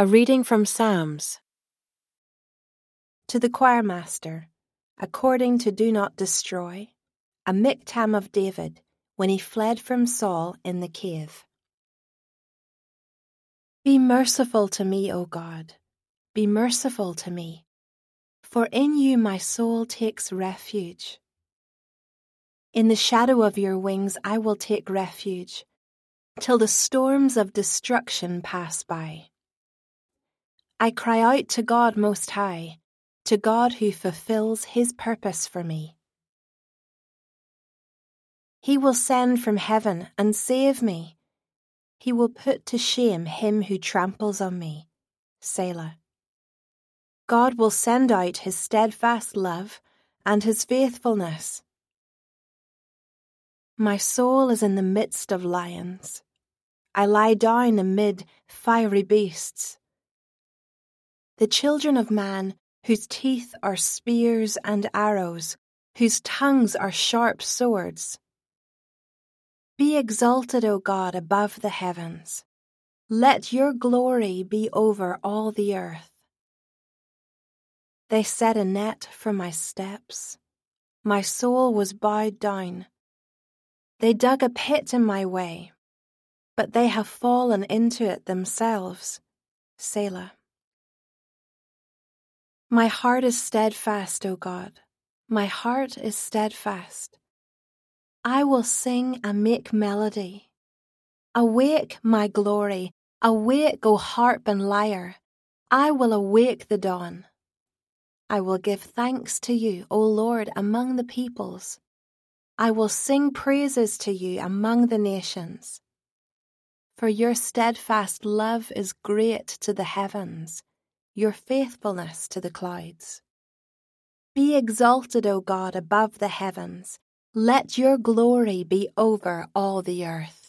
A reading from Psalms. To the choirmaster, according to Do Not Destroy, a miktam of David when he fled from Saul in the cave. Be merciful to me, O God, be merciful to me, for in you my soul takes refuge. In the shadow of your wings I will take refuge, till the storms of destruction pass by. I cry out to God Most High, to God who fulfills His purpose for me. He will send from heaven and save me. He will put to shame him who tramples on me. Selah. God will send out his steadfast love and his faithfulness. My soul is in the midst of lions. I lie down amid fiery beasts the children of man, whose teeth are spears and arrows, whose tongues are sharp swords. Be exalted, O God, above the heavens. Let your glory be over all the earth. They set a net for my steps. My soul was bowed down. They dug a pit in my way, but they have fallen into it themselves. Selah. My heart is steadfast, O God. My heart is steadfast. I will sing and make melody. Awake, my glory. Awake, O harp and lyre. I will awake the dawn. I will give thanks to you, O Lord, among the peoples. I will sing praises to you among the nations. For your steadfast love is great to the heavens your faithfulness to the clouds. Be exalted, O God, above the heavens. Let your glory be over all the earth.